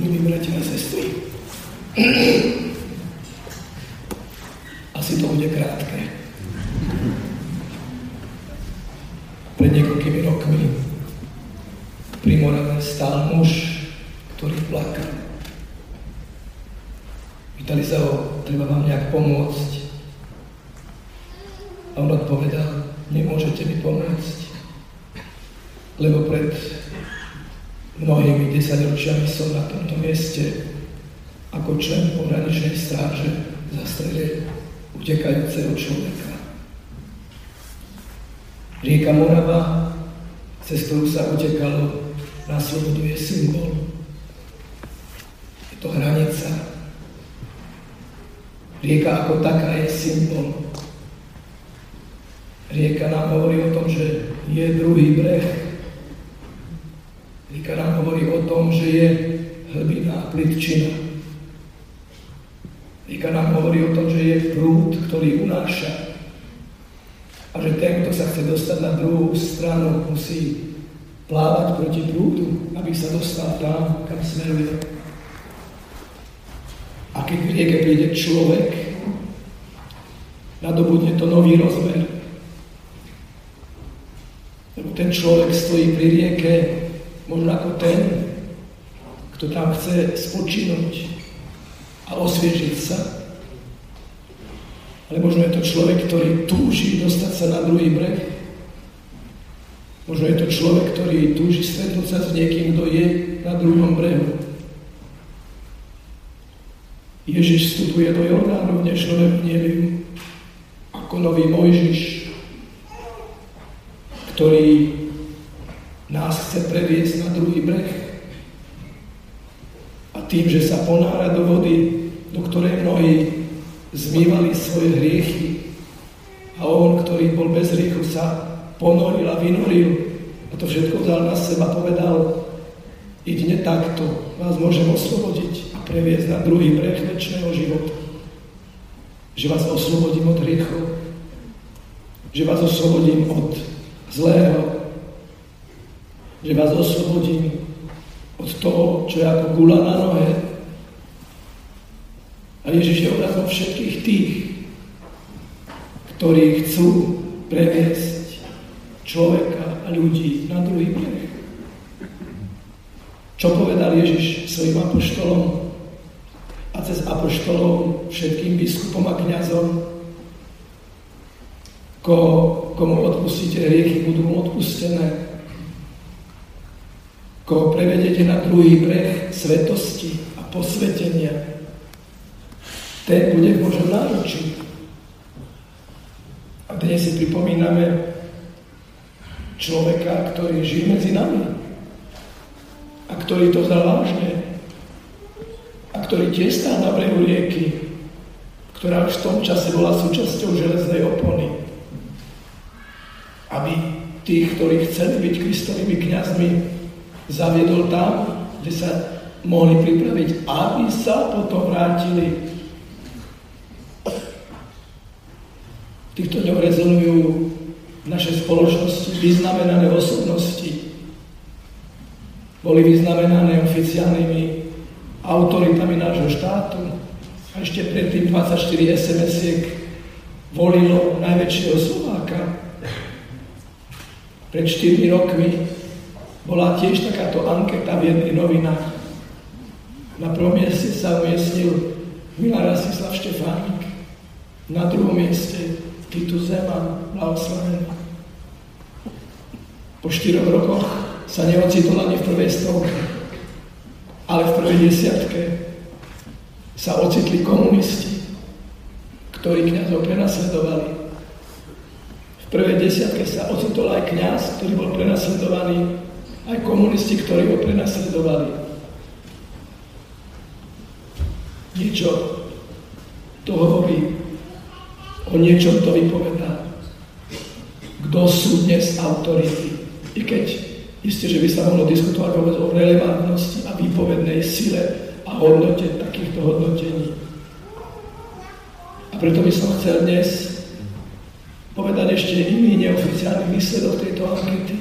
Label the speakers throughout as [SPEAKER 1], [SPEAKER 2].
[SPEAKER 1] milí bratia a sestry. Asi to bude krátke. Pred niekoľkými rokmi pri Morave stál muž, ktorý plakal. Pýtali sa ho, treba vám nejak pomôcť. A on odpovedal, nemôžete mi pomôcť, lebo pred mnohými desaťročiami som na tomto mieste ako člen pohraničnej stráže zastrelil utekajúceho človeka. Rieka Morava, cez ktorú sa utekalo na slobodu, je symbol. Je to hranica. Rieka ako taká je symbol. Rieka nám hovorí o tom, že je druhý breh, Rika nám hovorí o tom, že je hlbina a plitčina. Rika nám hovorí o tom, že je prúd, ktorý unáša. A že ten, kto sa chce dostať na druhú stranu, musí plávať proti prúdu, aby sa dostal tam, kam smeruje. A keď v rieke príde človek, nadobudne to nový rozmer. Lebo ten človek stojí pri rieke možno ako ten, kto tam chce spočinúť a osviežiť sa. Ale možno je to človek, ktorý túži dostať sa na druhý breh. Možno je to človek, ktorý túži stretnúť sa s niekým, kto je na druhom brehu. Ježiš vstupuje do Jordánu v dnešnom evangeliu ako nový Mojžiš, ktorý nás chce previesť na druhý breh. A tým, že sa ponára do vody, do ktorej mnohí zmývali svoje hriechy, a on, ktorý bol bez hriechu, sa ponoril a vynoril a to všetko vzal na seba, povedal, jedine takto vás môžem oslobodiť a previesť na druhý breh väčšného života. Že vás oslobodím od hriechov, že vás oslobodím od zlého, že vás oslobodím od toho, čo je ako gula na nohe. A Ježiš je obrazom všetkých tých, ktorí chcú previesť človeka a ľudí na druhý breh. Čo povedal Ježiš svojim apoštolom a cez apoštolov všetkým biskupom a kniazom? Ko, komu odpustíte hriechy, budú mu odpustené koho prevedete na druhý breh svetosti a posvetenia, ten bude v Božom. A dnes si pripomíname človeka, ktorý žije medzi nami a ktorý to vzal vážne a ktorý tiež stál na brehu rieky, ktorá už v tom čase bola súčasťou železnej opony. Aby tí, ktorí chceli byť kristovými kniazmi, zaviedol tam, kde sa mohli pripraviť, aby sa potom vrátili. V týchto dňoch rezonujú v našej spoločnosti vyznamenané osobnosti. Boli vyznamenané oficiálnymi autoritami nášho štátu a ešte predtým 24 SMS-iek volilo najväčšieho Slováka. Pred 4 rokmi bola tiež takáto anketa v jedných novinách. Na prvom mieste sa umiestnil Milan Rasislav Štefánik. Na druhom mieste Titus Zeman, blahoslavený. Po štyroch rokoch sa neocitol ani v prvej stovke, ale v prvej desiatke sa ocitli komunisti, ktorí kniazov prenasledovali. V prvej desiatke sa ocitol aj kniaz, ktorý bol prenasledovaný aj komunisti, ktorí ho prenasledovali. Niečo to hovorí, o niečom to vypovedá. Kto sú dnes autority? I keď isté, že by sa mohlo diskutovať vôbec o relevantnosti a výpovednej sile a hodnote takýchto hodnotení. A preto by som chcel dnes povedať ešte iný neoficiálny výsledok tejto ankety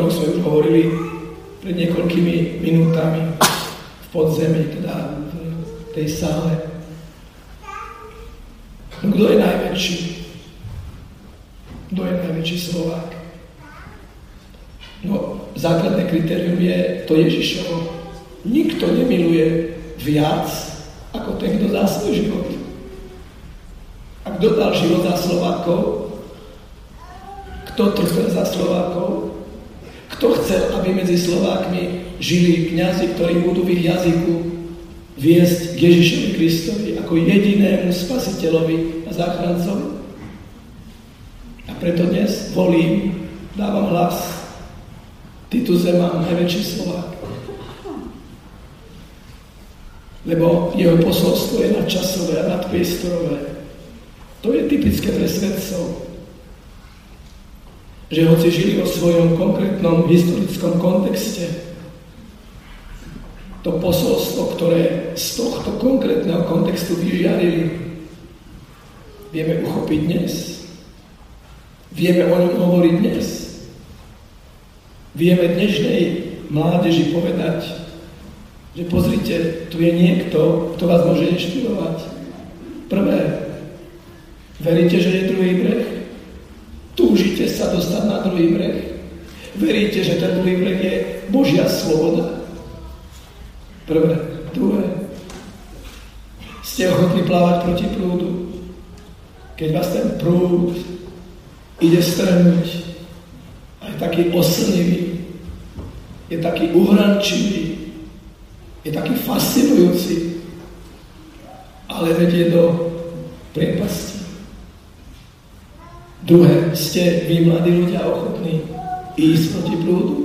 [SPEAKER 1] ktorom sme už hovorili, pred niekoľkými minútami v podzemí, teda v tej sále. Kto je najväčší? Kto je najväčší Slovák? No, základné kritérium je to Ježišovo. Nikto nemiluje viac ako ten, kto dá svoj život. A kto dal život za Slovákov? Kto trpel za Slovákov? Kto chcel, aby medzi Slovákmi žili kňazi, ktorí budú v ich jazyku viesť k Ježišovi Kristovi ako jedinému spasiteľovi a záchrancovi? A preto dnes volím, dávam hlas Titu Zeman, najväčší Slovák. Lebo jeho posolstvo je nadčasové a nadpriestorové. To je typické pre svedcov. Že hoci žili vo svojom konkrétnom historickom kontexte, to posolstvo, ktoré z tohto konkrétneho kontextu vyžiarili, vieme uchopiť dnes. Vieme o ňom hovoriť dnes. Vieme dnešnej mládeži povedať, že pozrite, tu je niekto, kto vás môže inšpirovať. Prvé, Veríte, že je druhý breh? Túžite sa dostať na druhý breh? Veríte, že ten druhý breh je Božia sloboda? Prvé. Druhé. Ste ochotní plávať proti prúdu? Keď vás ten prúd ide strhnúť, aj taký oslnivý, je taký uhrančivý, je taký fascinujúci, ale vedie do priepasti. Druhé, ste vy, mladí ľudia, ochotní ísť proti prúdu?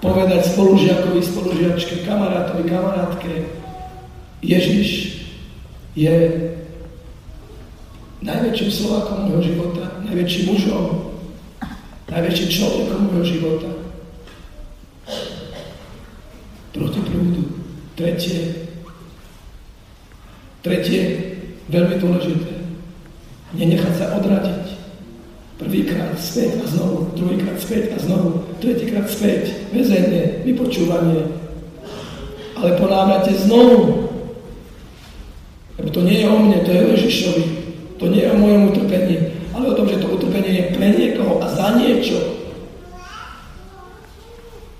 [SPEAKER 1] Povedať spolužiakovi, spolužiačke, kamarátovi, kamarátke, Ježiš je najväčším Slovákom môjho života, najväčším mužom, najväčším človekom môjho života. Proti prúdu. Tretie. Tretie, veľmi dôležité nenechať sa odradiť. Prvýkrát späť a znovu, druhýkrát späť a znovu, tretíkrát späť, väzenie, vypočúvanie. Ale po návrate znovu. Lebo to nie je o mne, to je o Ježišovi. To nie je o mojom utrpení, ale o tom, že to utrpenie je pre niekoho a za niečo.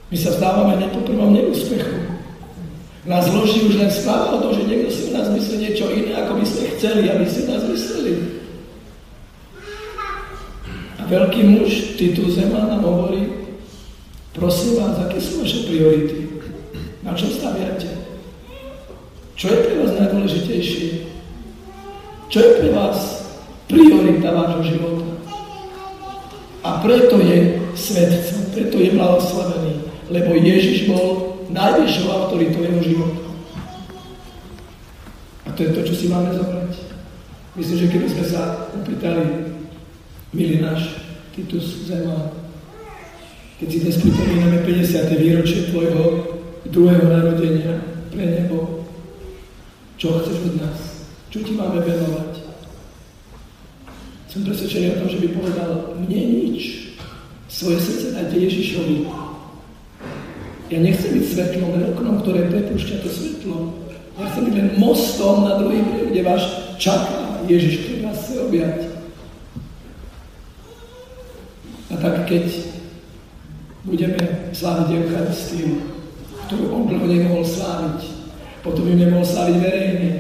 [SPEAKER 1] My sa vzdávame po prvom neúspechu. Nás zloží už len správa o tom, že niekto si o nás myslí niečo iné, ako by ste chceli, aby ste nás mysleli. Veľký muž Titus Zeman nám hovorí, prosím vás, aké sú vaše priority? Na čo staviate? Čo je pre vás najdôležitejšie? Čo je pre vás priorita vášho života? A preto je svetcom, preto je blahoslavený, lebo Ježiš bol najvyššou autoritou jeho života. A to je to, čo si máme zobrať. Myslím, že keby sme sa opýtali, milý náš Titus Zeman, keď si dnes pripomíname 50. výročie tvojho druhého narodenia pre nebo, čo chceš od nás? Čo ti máme venovať? Som presvedčený o tom, že by povedal, mne nič. Svoje srdce dajte Ježišovi. Ja nechcem byť svetlom, len oknom, ktoré prepúšťa to svetlo. Ja chcem byť len mostom na druhý kde vás čaká Ježiš, ktorý vás chce objať. A tak keď budeme sláviť Eucharistiu, ktorú on dlho nemohol sláviť, potom ju nemohol sláviť verejne.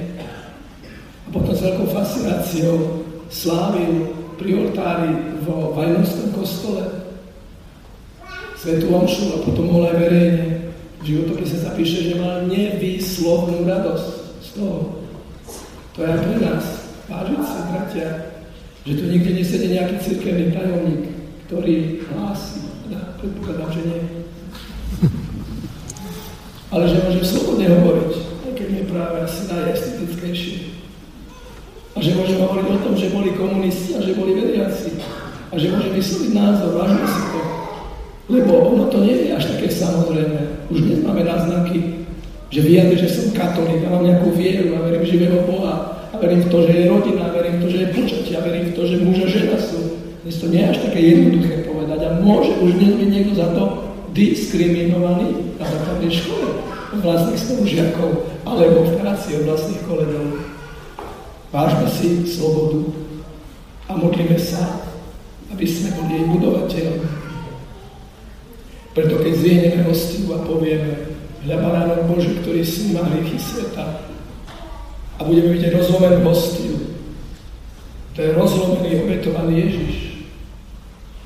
[SPEAKER 1] A potom s veľkou fascináciou slávil pri oltári vo Vajnovskom kostole Svetu Omšu a potom mohol aj verejne. V životopise sa píše, že mal nevýslovnú radosť z toho. To je aj pre nás, vážiť si, bratia, že tu nikde nesedí nejaký cirkevný tajomník, ktorý hlási, teda predpokladám, že nie. Ale že môžem slobodne hovoriť, aj keď nie práve asi najestetickejšie. A že môžem hovoriť o tom, že boli komunisti a že boli veriaci. A že môžem vysloviť názor, vážne si to. Lebo ono to nie je až také samozrejme. Už dnes máme náznaky, že vyjadri, že som katolík a mám nejakú vieru a verím živého Boha a verím v to, že je rodina, a verím v to, že je počatie a verím v to, že muž a žena sú dnes to nie je až také jednoduché povedať a môže už dnes byť niekto za to diskriminovaní na základnej škole od vlastných spolužiakov alebo v práci od vlastných kolegov. Vážme si slobodu a modlíme sa, aby sme boli jej budovateľmi. Preto keď zvihneme hostiu a povieme, hľa baránok Boží, ktorý sníma hriechy sveta a budeme vidieť rozlomenú hostiu, to je rozlomený, obetovaný Ježiš.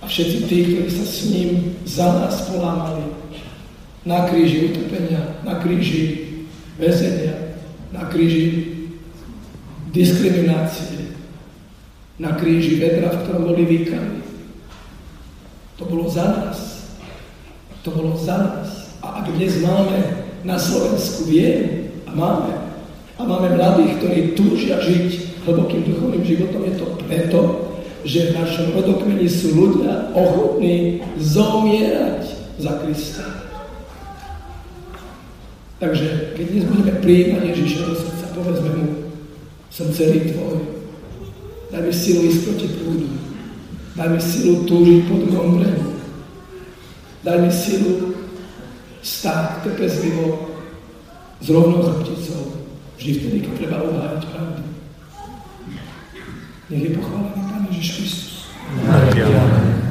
[SPEAKER 1] A všetci tí, ktorí sa s ním za nás polámali, na kríži utrpenia, na kríži väzenia, na kríži diskriminácie, na kríži vedra, v ktorom boli výkany. To bolo za nás. To bolo za nás. A ak dnes máme na Slovensku vieru, a máme, a máme mladých, ktorí túžia žiť hlbokým duchovným životom, je to preto, že v našom rodokmeni sú ľudia ochotní zomierať za Krista. Takže keď dnes budeme prijímať Ježiša do srdca, povedzme mu, som celý tvoj. Daj mi silu ísť proti prúdu. Daj mi silu túžiť po druhom brehu. Daj mi silu stáť trpezlivo s rovnou chrbticou. Vždy vtedy, keď treba obhájať pravdu. Nech je pochválený Jesus Christus. Amen.